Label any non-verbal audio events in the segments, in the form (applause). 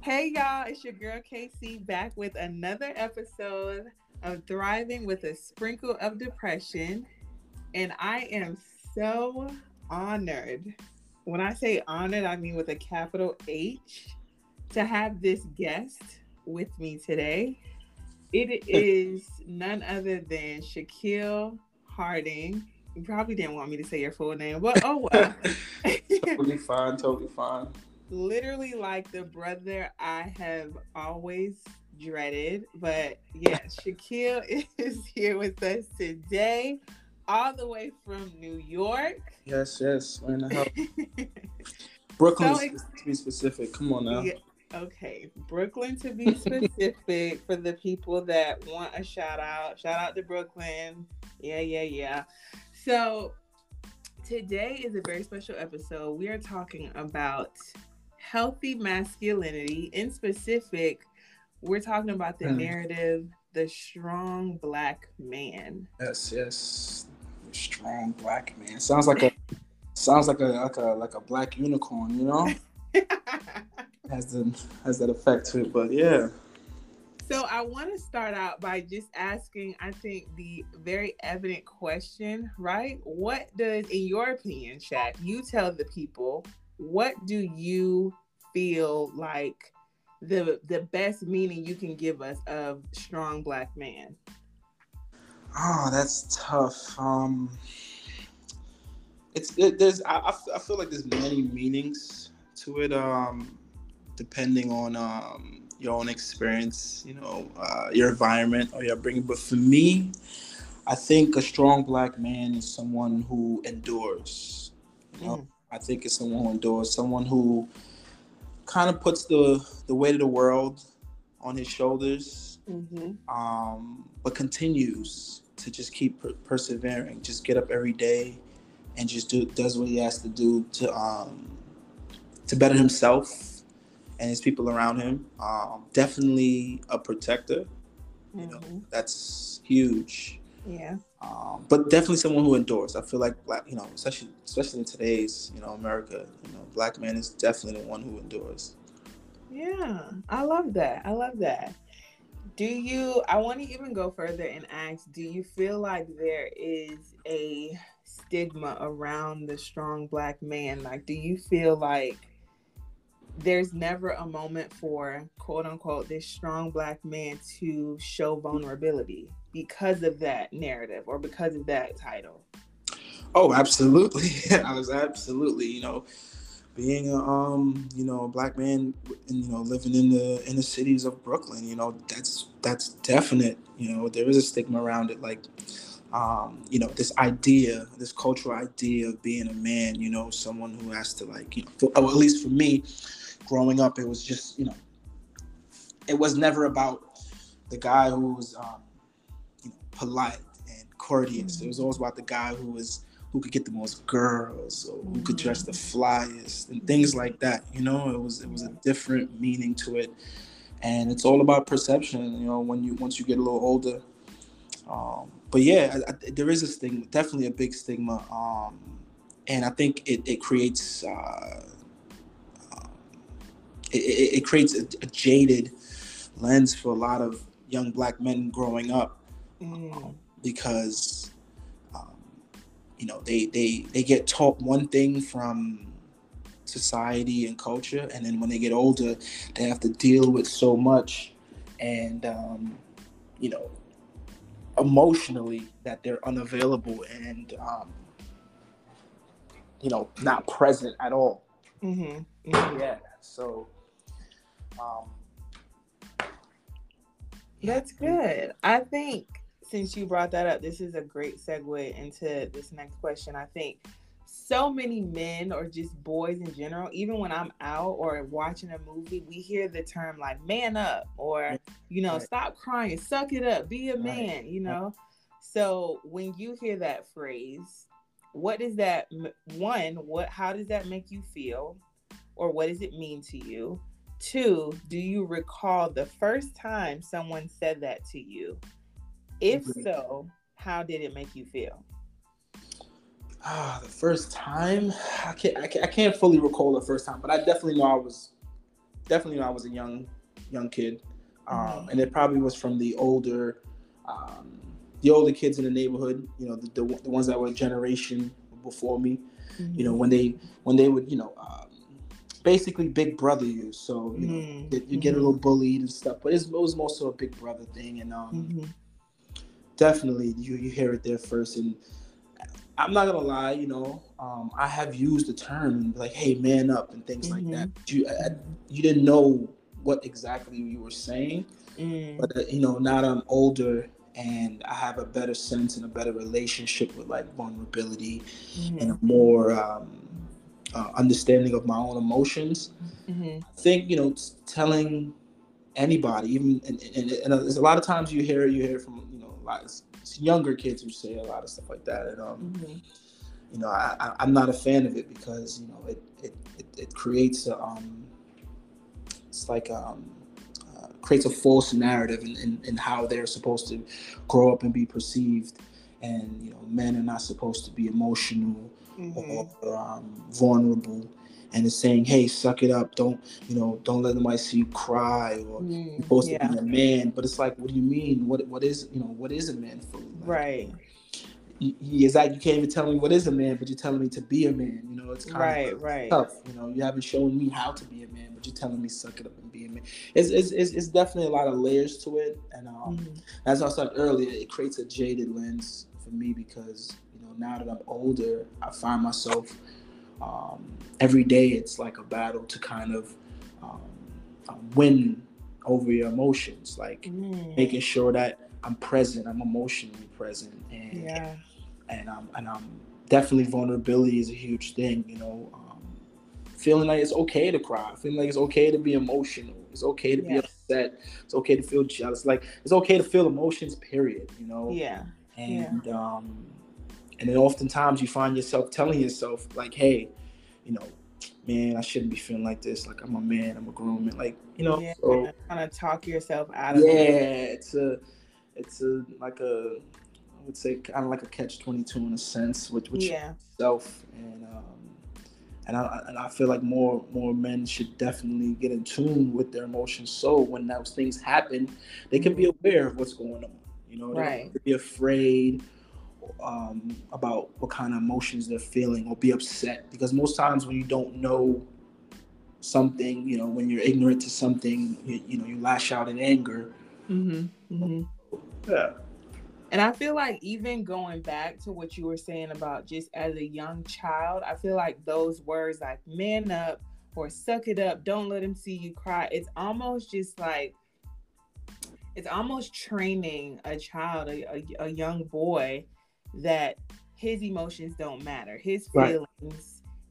Hey y'all, it's your girl KC back with another episode of Thriving with a Sprinkle of Depression. And I am so honored. When I say honored, I mean with a capital H to have this guest with me today. It (laughs) is none other than Shaquille Harding. You probably didn't want me to say your full name, but oh well. (laughs) totally fine, totally fine. Literally like the brother I have always dreaded. But yeah, Shaquille (laughs) is here with us today, all the way from New York. Yes, yes. We're in the house. Brooklyn, so ex- to be specific. Come on now. Yeah, okay, Brooklyn to be specific for the people that want a shout out. Shout out to Brooklyn. Yeah, yeah, yeah. So today is a very special episode. We are talking about healthy masculinity. In specific, we're talking about the mm. narrative, the strong black man. Yes, yes. Strong black man. Sounds like a sounds like a like a like a black unicorn, you know? (laughs) has the has that effect to it, but yeah. So I want to start out by just asking, I think the very evident question, right? What does, in your opinion, Shaq, you tell the people, what do you feel like the the best meaning you can give us of strong black man? Oh, that's tough. Um, it's it, there's I, I feel like there's many meanings to it. Um, depending on um your own experience, you know, uh, your environment or your upbringing. But for me, I think a strong black man is someone who endures. You know, mm. I think it's someone who endures, someone who kind of puts the the weight of the world on his shoulders, mm-hmm. um, but continues to just keep per- persevering, just get up every day, and just do does what he has to do to um, to better himself and his people around him. Um, definitely a protector. You mm-hmm. know, that's huge. Yeah. Um, but definitely someone who endures. I feel like black, you know, especially especially in today's, you know, America, you know, black man is definitely the one who endures. Yeah, I love that. I love that. Do you? I want to even go further and ask: Do you feel like there is a stigma around the strong black man? Like, do you feel like there's never a moment for quote unquote this strong black man to show vulnerability because of that narrative or because of that title? Oh, absolutely. (laughs) I was absolutely, you know, being a um, you know, a black man and you know, living in the in the cities of Brooklyn, you know, that's that's definite. You know, there is a stigma around it, like um, you know, this idea, this cultural idea of being a man, you know, someone who has to like, you know, for, or at least for me, growing up, it was just, you know, it was never about the guy who was um, polite and courteous. Mm-hmm. It was always about the guy who was who could get the most girls or who could dress the mm-hmm. flyest and things like that. You know, it was it was a different meaning to it, and it's all about perception. You know, when you once you get a little older. Um, but yeah, I, I, there is a stigma, definitely a big stigma, um, and I think it it creates uh, um, it, it, creates a, a jaded lens for a lot of young black men growing up mm. because um, you know they they they get taught one thing from society and culture, and then when they get older, they have to deal with so much, and um, you know emotionally that they're unavailable and um, you know not present at all. Mm-hmm. Mm-hmm. Yeah, so. Um, That's good. I think since you brought that up, this is a great segue into this next question. I think so many men or just boys in general, even when I'm out or watching a movie, we hear the term like man up or, you know, right. stop crying, suck it up, be a man, right. you know? So when you hear that phrase, what does that one, what how does that make you feel? Or what does it mean to you? Two, do you recall the first time someone said that to you? If so, how did it make you feel? Ah, the first time I can't, I can't I can't fully recall the first time, but I definitely know I was definitely when I was a young young kid, um, mm-hmm. and it probably was from the older um, the older kids in the neighborhood. You know, the, the, the ones that were a generation before me. Mm-hmm. You know, when they when they would you know. Um, basically big brother you so you know mm-hmm. you get a mm-hmm. little bullied and stuff but it was most of a big brother thing and um mm-hmm. Definitely you you hear it there first and I'm not gonna lie, you know, um, I have used the term like, "Hey, man up" and things mm-hmm. like that. Mm-hmm. You I, you didn't know what exactly you were saying, mm. but uh, you know, now that I'm older and I have a better sense and a better relationship with like vulnerability mm-hmm. and a more um, uh, understanding of my own emotions. Mm-hmm. I think you know, telling anybody, even and, and, and, there's a lot of times you hear you hear from you know a lot of younger kids who say a lot of stuff like that, and um, mm-hmm. you know, I, am not a fan of it because you know it it, it, it creates a um, it's like um, uh, creates a false narrative in, in, in how they're supposed to grow up and be perceived, and you know, men are not supposed to be emotional mm-hmm. or um, vulnerable and it's saying, "Hey, suck it up. Don't you know? Don't let anybody see you cry, or mm, you're supposed yeah. to be a man." But it's like, what do you mean? What what is you know? What is a man for? Like, right. He is like you can't even tell me what is a man, but you're telling me to be a man. You know, it's kind right, of right. tough. You know, you haven't shown me how to be a man, but you're telling me suck it up and be a man. It's it's, it's, it's definitely a lot of layers to it, and um, mm-hmm. as I said earlier, it creates a jaded lens for me because you know now that I'm older, I find myself um, every day it's like a battle to kind of um, um, win over your emotions, like mm. making sure that I'm present, I'm emotionally present, and yeah. and I'm and I'm definitely vulnerability is a huge thing, you know. Um, feeling like it's okay to cry, feeling like it's okay to be emotional, it's okay to be upset, it's okay to feel jealous, like it's okay to feel emotions. Period, you know. Yeah. And yeah. um, and then oftentimes you find yourself telling yourself like, "Hey, you know, man, I shouldn't be feeling like this. Like I'm a man, I'm a grown man. like you know, yeah, so, kind of talk yourself out of yeah, it. Yeah, it's a, it's a like a, I would say kind of like a catch twenty two in a sense, which which yeah. self and um, and I and I feel like more more men should definitely get in tune with their emotions. So when those things happen, they can be mm-hmm. aware of what's going on. You know, they right. be afraid um, about what kind of emotions they're feeling or be upset. Because most times when you don't know something you know when you're ignorant to something you, you know you lash out in anger. Mm-hmm, mm-hmm. yeah. And i feel like even going back to what you were saying about just as a young child i feel like those words like man up or suck it up don't let him see you cry it's almost just like it's almost training a child a, a, a young boy that his emotions don't matter, his feelings right.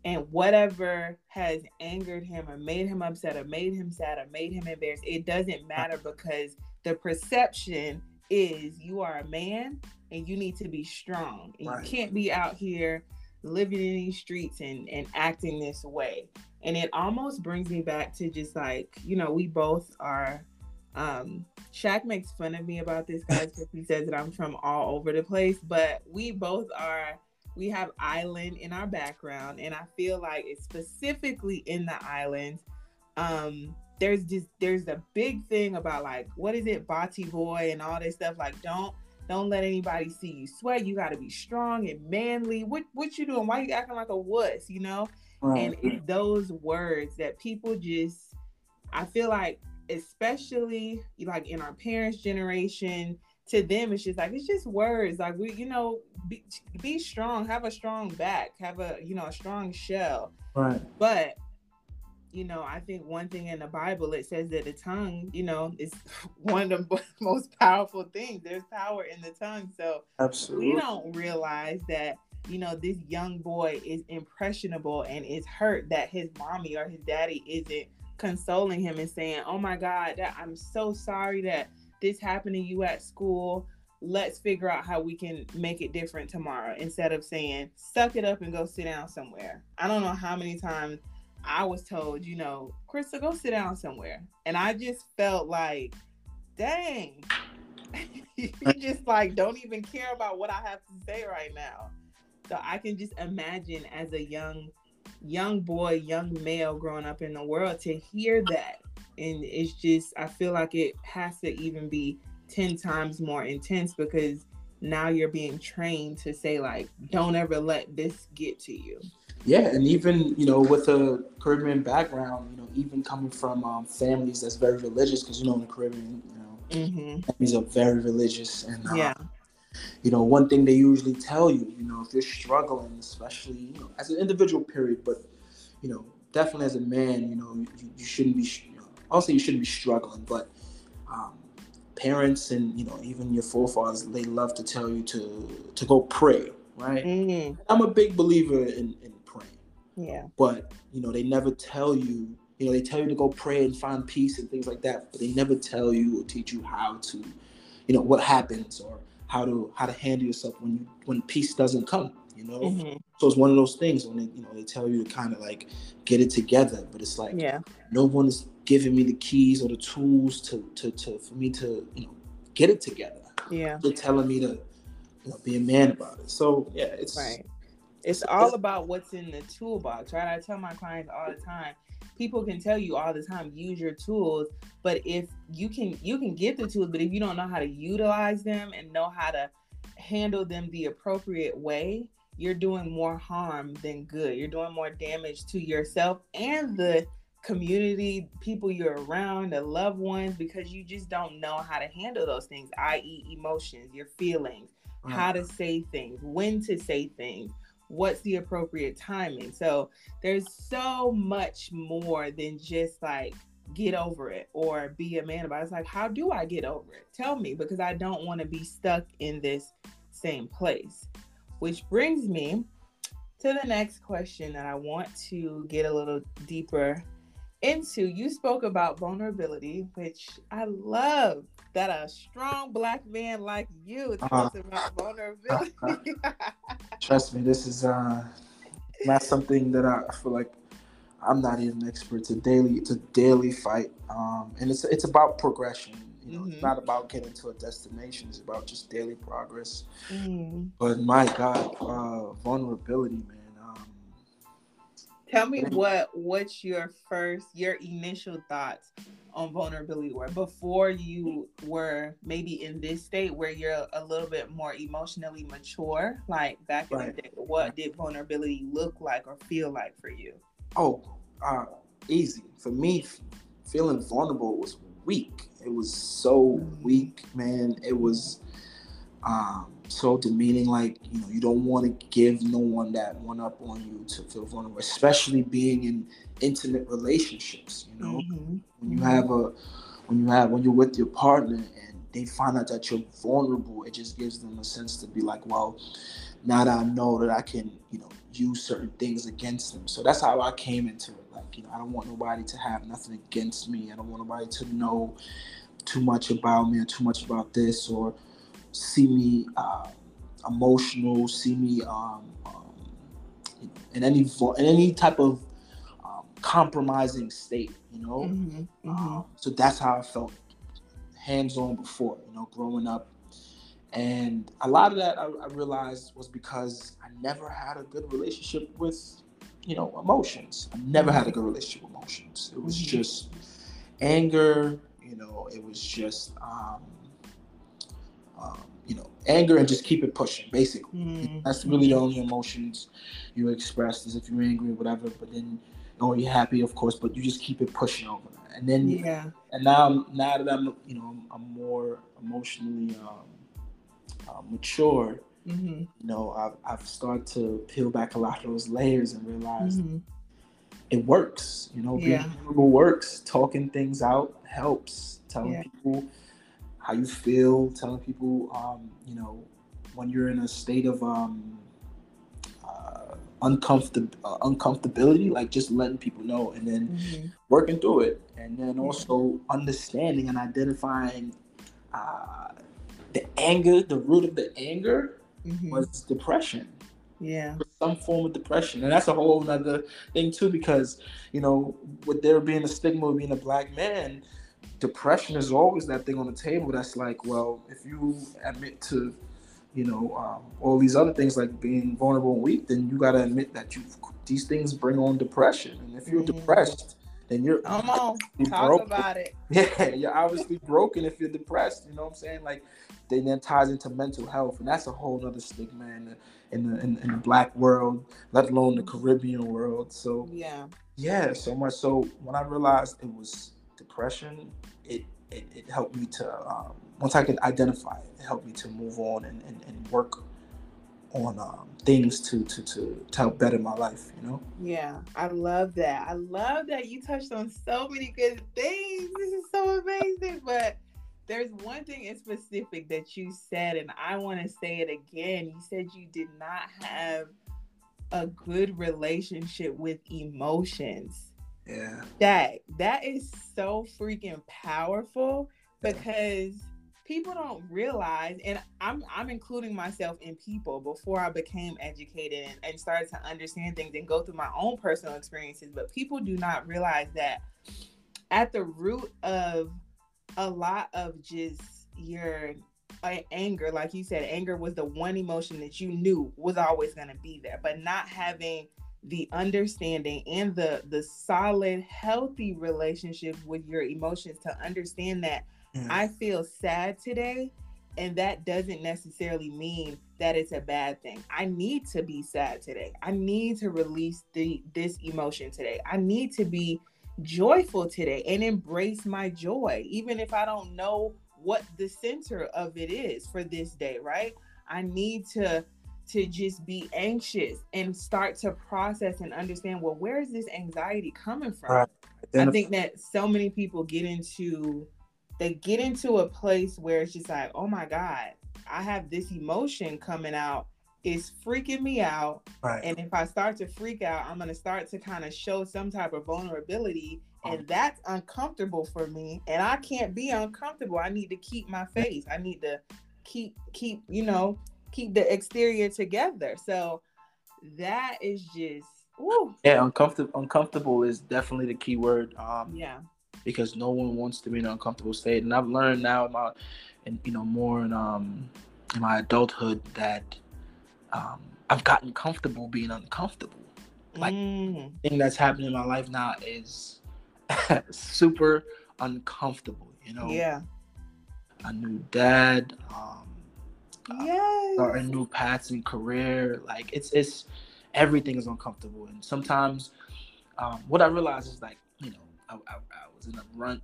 and whatever has angered him or made him upset or made him sad or made him embarrassed, it doesn't matter because the perception is you are a man and you need to be strong. And right. You can't be out here living in these streets and, and acting this way. And it almost brings me back to just like, you know, we both are um, Shaq makes fun of me about this, guys, (laughs) because he says that I'm from all over the place. But we both are. We have island in our background, and I feel like it's specifically in the islands. Um, there's just there's a big thing about like what is it, Bati boy, and all this stuff. Like, don't don't let anybody see you sweat. You got to be strong and manly. What what you doing? Why you acting like a wuss? You know. Right. And it's those words that people just. I feel like especially like in our parents' generation, to them it's just like it's just words. Like we, you know, be, be strong, have a strong back, have a you know a strong shell. Right. But you know, I think one thing in the Bible it says that the tongue, you know, is (laughs) one of the (laughs) most powerful things. There's power in the tongue. So absolutely, we don't realize that you know this young boy is impressionable and is hurt that his mommy or his daddy isn't consoling him and saying, "Oh my God, that I'm so sorry that this happened to you at school. Let's figure out how we can make it different tomorrow." Instead of saying, "Suck it up and go sit down somewhere." I don't know how many times I was told, you know, Krista, go sit down somewhere, and I just felt like, dang. (laughs) you just like don't even care about what I have to say right now. So I can just imagine as a young young boy, young male growing up in the world to hear that. And it's just I feel like it has to even be 10 times more intense because now you're being trained to say like don't ever let this get to you. Yeah and even you know with a caribbean background you know even coming from um, families that's very religious because you know in the caribbean you know mm-hmm. families are very religious and uh, yeah you know one thing they usually tell you you know if you're struggling especially you know as an individual period but you know definitely as a man you know you, you shouldn't be you know, say you shouldn't be struggling but um, parents and you know even your forefathers they love to tell you to to go pray right mm-hmm. i'm a big believer in, in praying yeah but you know they never tell you you know they tell you to go pray and find peace and things like that but they never tell you or teach you how to you know what happens or how to how to handle yourself when you when peace doesn't come you know mm-hmm. so it's one of those things when they you know they tell you to kind of like get it together but it's like yeah no one is giving me the keys or the tools to to, to for me to you know get it together. Yeah. They're telling me to you know be a man about it. So yeah, it's right. It's all about what's in the toolbox, right? I tell my clients all the time. People can tell you all the time, use your tools, but if you can you can get the tools, but if you don't know how to utilize them and know how to handle them the appropriate way, you're doing more harm than good. You're doing more damage to yourself and the community, people you're around, the loved ones, because you just don't know how to handle those things, i.e., emotions, your feelings, right. how to say things, when to say things, what's the appropriate timing. So there's so much more than just like get over it or be a man about it. It's like, how do I get over it? Tell me, because I don't want to be stuck in this same place. Which brings me to the next question that I want to get a little deeper into you spoke about vulnerability which i love that a strong black man like you talks uh, about vulnerability uh, (laughs) trust me this is uh not something that i feel like i'm not even an expert it's a daily it's a daily fight um and it's it's about progression you know, mm-hmm. it's not about getting to a destination it's about just daily progress mm. but my god uh vulnerability man Tell me what what's your first your initial thoughts on vulnerability were before you were maybe in this state where you're a little bit more emotionally mature, like back in the day. What did vulnerability look like or feel like for you? Oh, uh, easy for me. Feeling vulnerable was weak. It was so mm. weak, man. It was. Um, so demeaning like you know you don't want to give no one that one up on you to feel vulnerable especially being in intimate relationships you know? Mm-hmm. when you have a when you have when you're with your partner and they find out that you're vulnerable it just gives them a sense to be like well now that i know that i can you know use certain things against them. So that's how i came into it like you know i don't want nobody to have nothing against me. I don't want nobody to know too much about me or too much about this or see me uh, emotional, see me um, um, in any in any type of um, compromising state, you know. Mm-hmm, mm-hmm. so that's how I felt hands on before, you know, growing up. And a lot of that I, I realized was because I never had a good relationship with, you know, emotions. I never had a good relationship with emotions. It was mm-hmm. just anger, you know, it was just um, um, you know, anger and just keep it pushing. Basically, mm-hmm. that's really the only emotions you express is if you're angry or whatever. But then, or you're happy, of course, but you just keep it pushing over. And then, yeah. And now, now that I'm, you know, I'm, I'm more emotionally um, uh, mature. Mm-hmm. You know, I've, I've started to peel back a lot of those layers and realize mm-hmm. it works. You know, being yeah. works. Talking things out helps. Telling yeah. people how you feel, telling people, um, you know, when you're in a state of um, uh, uncomfortable uh, uncomfortability, like just letting people know, and then mm-hmm. working through it, and then also understanding and identifying uh, the anger. The root of the anger mm-hmm. was depression. Yeah, some form of depression, and that's a whole other thing too, because you know, with there being a stigma of being a black man depression is always that thing on the table that's like, well, if you admit to, you know, um, all these other things like being vulnerable and weak, then you got to admit that you these things bring on depression. And if you're mm-hmm. depressed, then you're come on talk broken. about it. (laughs) Yeah, you're obviously broken if you're depressed. You know what I'm saying? Like, then that ties into mental health, and that's a whole other stigma in the in the in, in the black world, let alone the Caribbean world. So yeah, yeah, so much. So when I realized it was depression, it it, it helped me to um, once I could identify it, it helped me to move on and, and, and work on um, things to, to to to help better my life. You know. Yeah, I love that. I love that you touched on so many good things. This is so amazing. But there's one thing in specific that you said, and I want to say it again. You said you did not have a good relationship with emotions. Yeah. That that is so freaking powerful because people don't realize and I'm I'm including myself in people before I became educated and, and started to understand things and go through my own personal experiences, but people do not realize that at the root of a lot of just your uh, anger, like you said, anger was the one emotion that you knew was always going to be there, but not having the understanding and the the solid healthy relationship with your emotions to understand that mm. I feel sad today and that doesn't necessarily mean that it's a bad thing. I need to be sad today. I need to release the this emotion today. I need to be joyful today and embrace my joy, even if I don't know what the center of it is for this day, right? I need to to just be anxious and start to process and understand well where is this anxiety coming from right. i think that so many people get into they get into a place where it's just like oh my god i have this emotion coming out it's freaking me out. Right. And if I start to freak out, I'm going to start to kind of show some type of vulnerability. And that's uncomfortable for me. And I can't be uncomfortable. I need to keep my face. I need to keep, keep, you know, keep the exterior together. So that is just, woo. Yeah, uncomfortable. Uncomfortable is definitely the key word. Um, yeah. Because no one wants to be in an uncomfortable state. And I've learned now about, and you know, more in, um, in my adulthood that um, I've gotten comfortable being uncomfortable. Like mm. thing that's happening in my life now is (laughs) super uncomfortable. You know. Yeah. A new dad. Um, yes. A new paths in career. Like it's it's everything is uncomfortable, and sometimes um, what I realize is like you know I, I, I was in a run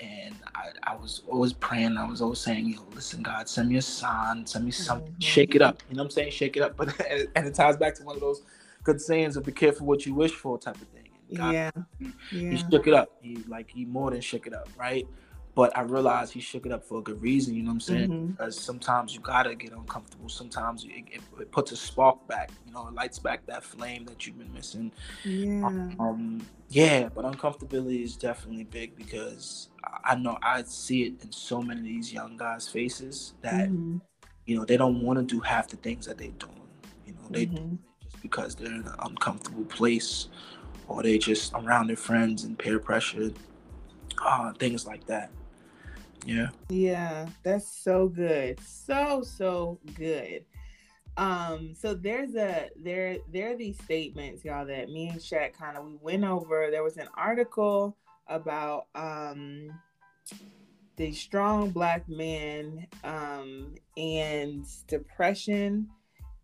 and I, I was always praying. I was always saying, "Yo, listen, God, send me a sign, send me something, mm-hmm. shake it up." You know what I'm saying? Shake it up. (laughs) But and it ties back to one of those good sayings of "Be careful what you wish for" type of thing. God, yeah. He, yeah. he shook it up. He like he more than shook it up, right? But I realized he shook it up for a good reason. You know what I'm saying? Mm-hmm. Because sometimes you gotta get uncomfortable. Sometimes it, it, it, puts a spark back. You know, it lights back that flame that you've been missing. Yeah. Um, yeah, but uncomfortability is definitely big because I know I see it in so many of these young guys' faces that mm-hmm. you know they don't want to do half the things that they're doing. You know, they mm-hmm. do it just because they're in an uncomfortable place, or they just around their friends and peer pressure, uh, things like that. Yeah. Yeah, that's so good. So so good. Um, so there's a there there are these statements, y'all, that me and Shaq kind of we went over. There was an article about um the strong black man um and depression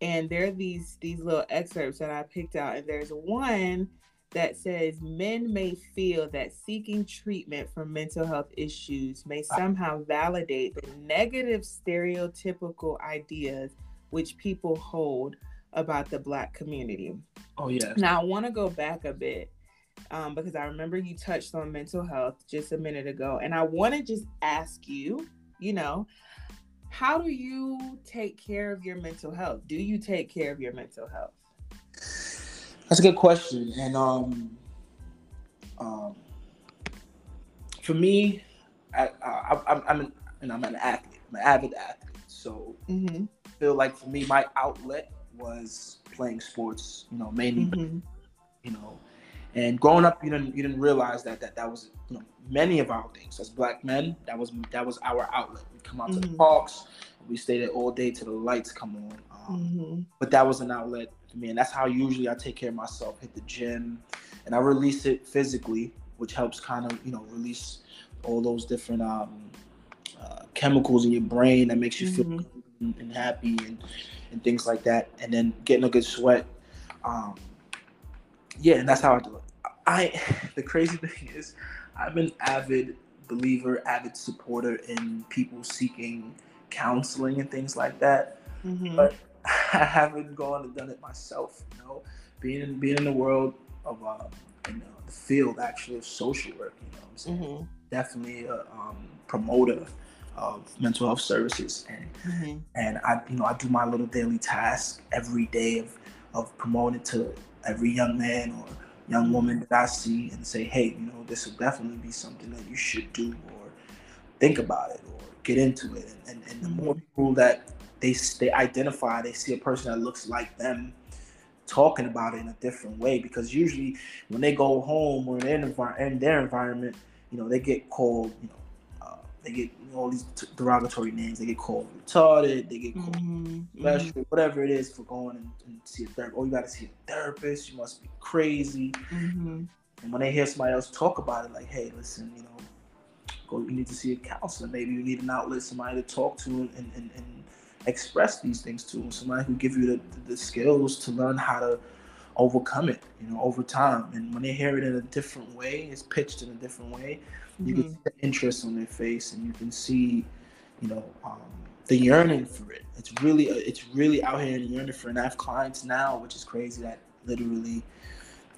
and there are these these little excerpts that I picked out and there's one that says men may feel that seeking treatment for mental health issues may somehow validate the negative stereotypical ideas which people hold about the black community. Oh yeah. Now I want to go back a bit um, because I remember you touched on mental health just a minute ago, and I want to just ask you, you know, how do you take care of your mental health? Do you take care of your mental health? That's a good question, and um, um, for me, I, I, am an, and I'm an athlete. I'm an avid athlete, so mm-hmm. I feel like for me, my outlet was playing sports. You know, mainly, mm-hmm. you know, and growing up, you didn't you didn't realize that that that was you know many of our things as black men. That was that was our outlet. We come out mm-hmm. to the mm-hmm. parks, we stay there all day till the lights come on. Um, mm-hmm. But that was an outlet for me, and that's how usually I take care of myself. Hit the gym, and I release it physically which helps kind of you know release all those different um, uh, chemicals in your brain that makes you mm-hmm. feel and, and, happy and, and things like that. And then getting a good sweat. Um, yeah, and that's how I do it. I (laughs) the crazy (laughs) thing is, I'm an avid believer, avid supporter in people seeking counseling and things like that. Mm-hmm. But (laughs) I haven't gone and done it myself. You know, being in, being in the world of uh, in, uh, the field actually of social work. You know, I'm saying mm-hmm. definitely a um, promoter of mental health services, and mm-hmm. and I you know I do my little daily task every day of of promoting to every young man or young mm-hmm. woman that I see and say, hey, you know, this will definitely be something that you should do or think about it or get into it. And, and, and the more mm-hmm. people that they they identify, they see a person that looks like them talking about it in a different way because usually when they go home or in their, in their environment, you know, they get called, you know, they get all these derogatory names. They get called retarded. They get called mm-hmm. special, whatever it is for going and, and see a therapist. Oh, you got to see a therapist. You must be crazy. Mm-hmm. And when they hear somebody else talk about it, like, hey, listen, you know, go. You need to see a counselor. Maybe you need an outlet, somebody to talk to and, and, and express these things to. Somebody who give you the, the, skills to learn how to overcome it, you know, over time. And when they hear it in a different way, it's pitched in a different way, you mm-hmm. can see the interest on their face and you can see, you know, um, the yearning for it. It's really, uh, it's really out here and yearning for it. And I have clients now, which is crazy, that literally,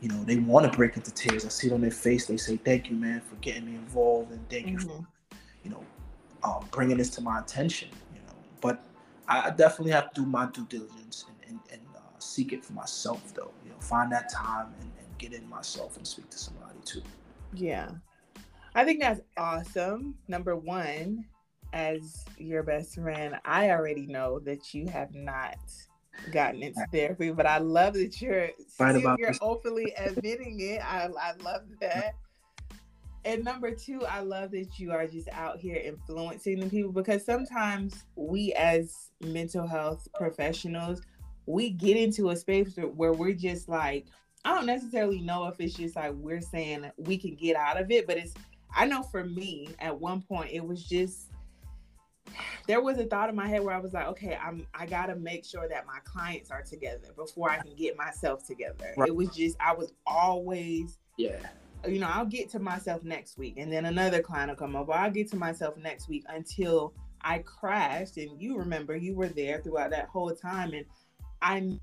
you know, they want to break into tears. I see it on their face. They say, "Thank you, man, for getting me involved, and thank mm-hmm. you for, mm-hmm. you know, um, bringing this to my attention." You know, but I definitely have to do my due diligence and, and, and uh, seek it for myself, though. You know, find that time and, and get in myself and speak to somebody too. Yeah, I think that's awesome. Number one, as your best friend, I already know that you have not gotten into therapy, but I love that you're still, you're this. openly admitting it. I, I love that. And number two, I love that you are just out here influencing the people because sometimes we as mental health professionals, we get into a space where we're just like, I don't necessarily know if it's just like we're saying we can get out of it, but it's I know for me, at one point, it was just there was a thought in my head where I was like, okay, I'm I gotta make sure that my clients are together before I can get myself together. Right. It was just I was always yeah. You know, I'll get to myself next week, and then another client will come up. I'll get to myself next week until I crashed. And you remember, you were there throughout that whole time, and I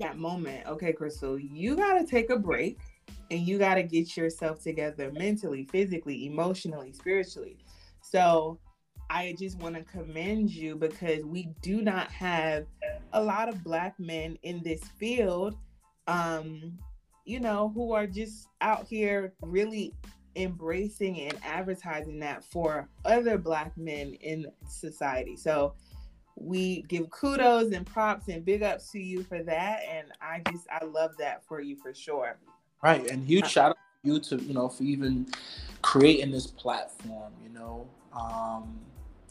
that moment. Okay, Crystal, you gotta take a break and you got to get yourself together mentally, physically, emotionally, spiritually. So I just want to commend you because we do not have a lot of black men in this field, um, you know, who are just out here really embracing and advertising that for other black men in society. So we give kudos and props and big ups to you for that. And I just, I love that for you for sure. Right, and huge shout out to you to you know for even creating this platform. You know, um,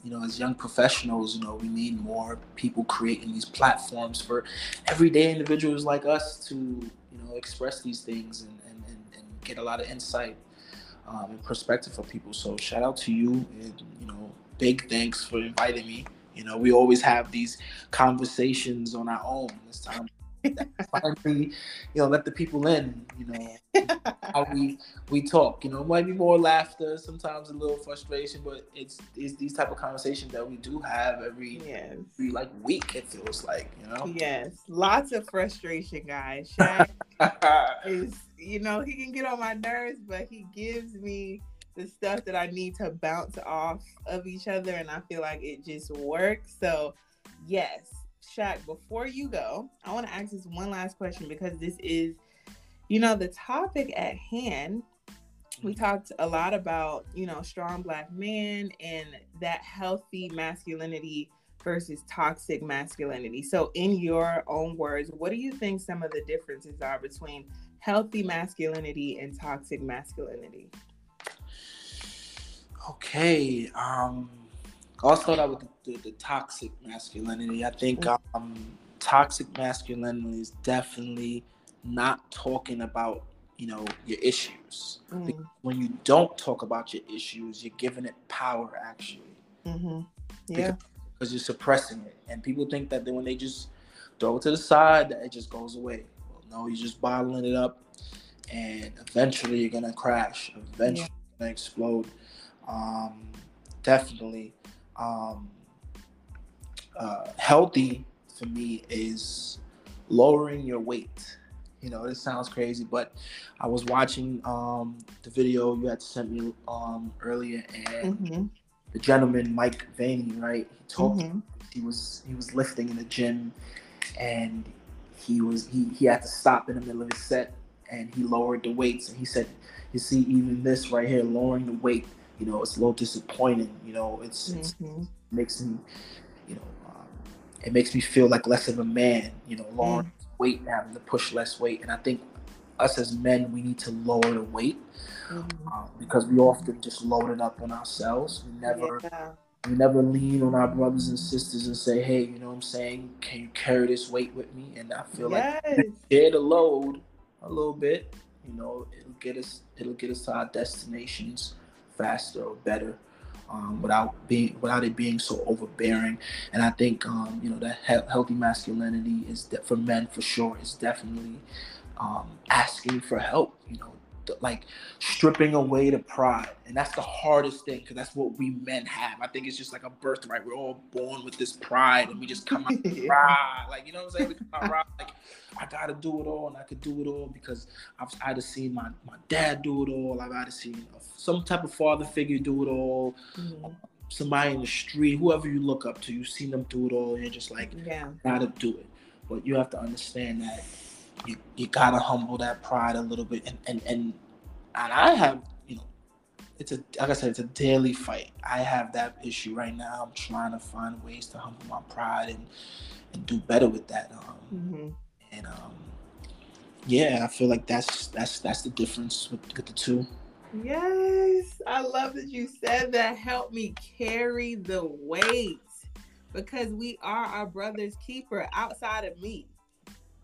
you know, as young professionals, you know, we need more people creating these platforms for everyday individuals like us to know express these things and and, and, and get a lot of insight um, and perspective for people. So shout out to you, and you know, big thanks for inviting me. You know, we always have these conversations on our own. This time (laughs) finally, you know, let the people in. You know, how we (laughs) we talk. You know, it might be more laughter, sometimes a little frustration, but it's it's these type of conversations that we do have every yes. every like week. It feels like you know. Yes, lots of frustration, guys. Shaq (laughs) is you know he can get on my nerves, but he gives me the stuff that I need to bounce off of each other, and I feel like it just works. So, yes, Shaq, before you go, I want to ask this one last question because this is, you know, the topic at hand. We talked a lot about, you know, strong black men and that healthy masculinity versus toxic masculinity. So, in your own words, what do you think some of the differences are between healthy masculinity and toxic masculinity? Okay. Um I'll start out with the, the, the toxic masculinity. I think mm. um, toxic masculinity is definitely not talking about you know, your issues. Mm-hmm. When you don't talk about your issues, you're giving it power actually. Mm-hmm. Yeah. Because you're suppressing it. And people think that then when they just throw it to the side, that it just goes away. Well, no, you're just bottling it up and eventually you're gonna crash. Eventually yeah. you're gonna explode. Um, definitely. Um, uh, healthy for me is lowering your weight. You know, this sounds crazy, but I was watching um, the video you had sent me um, earlier, and mm-hmm. the gentleman Mike Vaney, right? He talked. Mm-hmm. He was he was lifting in the gym, and he was he he had to stop in the middle of his set, and he lowered the weights, and he said, "You see, even this right here, lowering the weight, you know, it's a little disappointing. You know, it's, mm-hmm. it's it makes me, you know." Um, it makes me feel like less of a man, you know, lowering mm weight, having to push less weight. And I think us as men, we need to lower the weight mm-hmm. uh, because we often just load it up on ourselves. We never, yeah. we never lean on our brothers and sisters and say, "Hey, you know what I'm saying? Can you carry this weight with me?" And I feel yes. (laughs) like share the load a little bit. You know, it'll get us, it'll get us to our destinations faster or better. Um, without being without it being so overbearing. And I think um, you know that he- healthy masculinity is de- for men for sure is definitely um, asking for help. You know, th- like stripping away the pride, and that's the hardest thing because that's what we men have. I think it's just like a birthright. We're all born with this pride, and we just come out (laughs) Yeah. like you know what I'm saying. We come out like I gotta do it all, and I could do it all because I've either seen my my dad do it all. I've either seen some type of father figure do it all. Mhm. Somebody in the street, whoever you look up to, you've seen them do it all. And you're just like, Yeah. gotta do it. But you have to understand that you, you gotta humble that pride a little bit. And, and and and I have, you know, it's a like I said, it's a daily fight. I have that issue right now. I'm trying to find ways to humble my pride and and do better with that. Um, hmm and um, yeah, I feel like that's that's that's the difference with, with the two. Yes, I love that you said that. Help me carry the weight because we are our brother's keeper outside of me.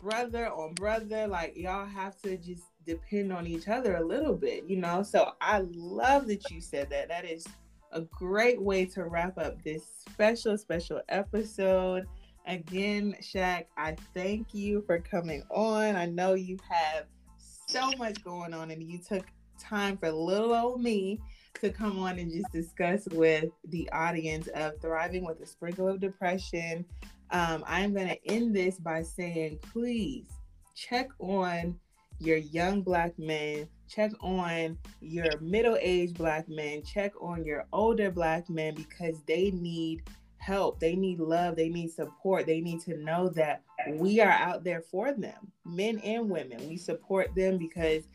Brother on brother, like y'all have to just depend on each other a little bit, you know? So I love that you said that. That is a great way to wrap up this special, special episode. Again, Shaq, I thank you for coming on. I know you have so much going on and you took time for little old me to come on and just discuss with the audience of thriving with a sprinkle of depression. Um, I'm going to end this by saying, please check on your young black men, check on your middle aged black men, check on your older black men because they need help, they need love, they need support, they need to know that we are out there for them, men and women. We support them because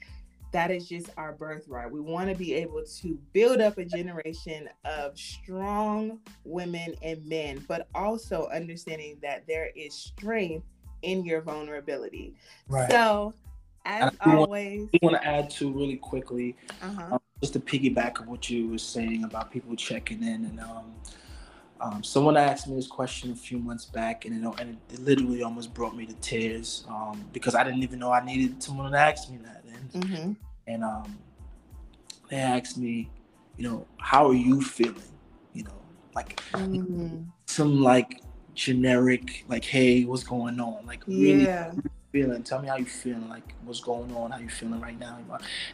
that is just our birthright. We want to be able to build up a generation of strong women and men, but also understanding that there is strength in your vulnerability. So, as I always, I want to add to really quickly, uh-huh. um, just to piggyback of what you were saying about people checking in, and um, um, someone asked me this question a few months back, and it, and it literally almost brought me to tears um, because I didn't even know I needed someone to ask me that, and hmm and um, they asked me, you know, how are you feeling? You know, like Mm-hmm. some like generic, like, hey, what's going on? Like, really Yeah. feeling? Tell me how you feeling. Like, what's going on? How you feeling right now?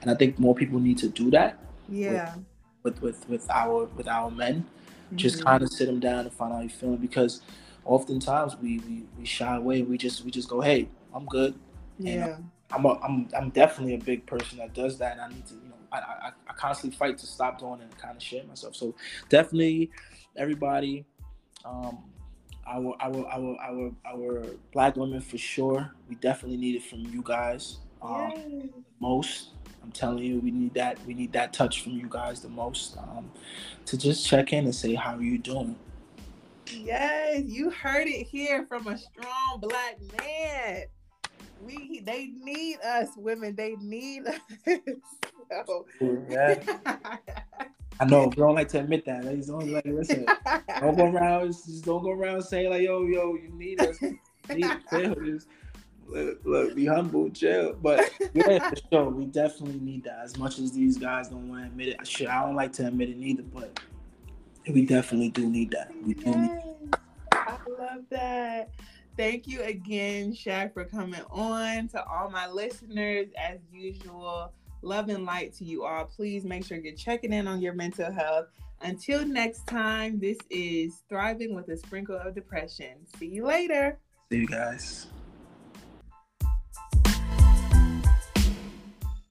And I think more people need to do that Yeah. with with with our with our men. Just Mhm. kind of sit them down and find out how you feeling because oftentimes we, we we shy away. We just we just go, hey, I'm good. Yeah. I'm a, I'm I'm definitely a big person that does that. And I need to, you know, I, I I constantly fight to stop doing it and kind of share myself. So definitely, everybody, um, our our our our our black women for sure. We definitely need it from you guys. Um, Yay. most. I'm telling you, we need that. We need that touch from you guys the most. Um, to just check in and say, how are you doing? Yes, you heard it here from a strong black man. We they need us, women. They need us. (laughs) So- Yeah. (laughs) I know we don't like to admit that. Ladies don't like listen. Don't go around. Just don't go around saying like, yo, yo, you need us. You need (laughs) feel. Look, look, be humble, chill. But (laughs) yeah, for sure, we definitely need that. As much as these guys don't want to admit it, shit, I don't like to admit it either, but we definitely do need that. We do need. I love that. Thank you again, Shaq, for coming on. To all my listeners, as usual, love and light to you all. Please make sure you're checking in on your mental health. Until next time, this is Thriving with a Sprinkle of Depression. See you later. See you guys.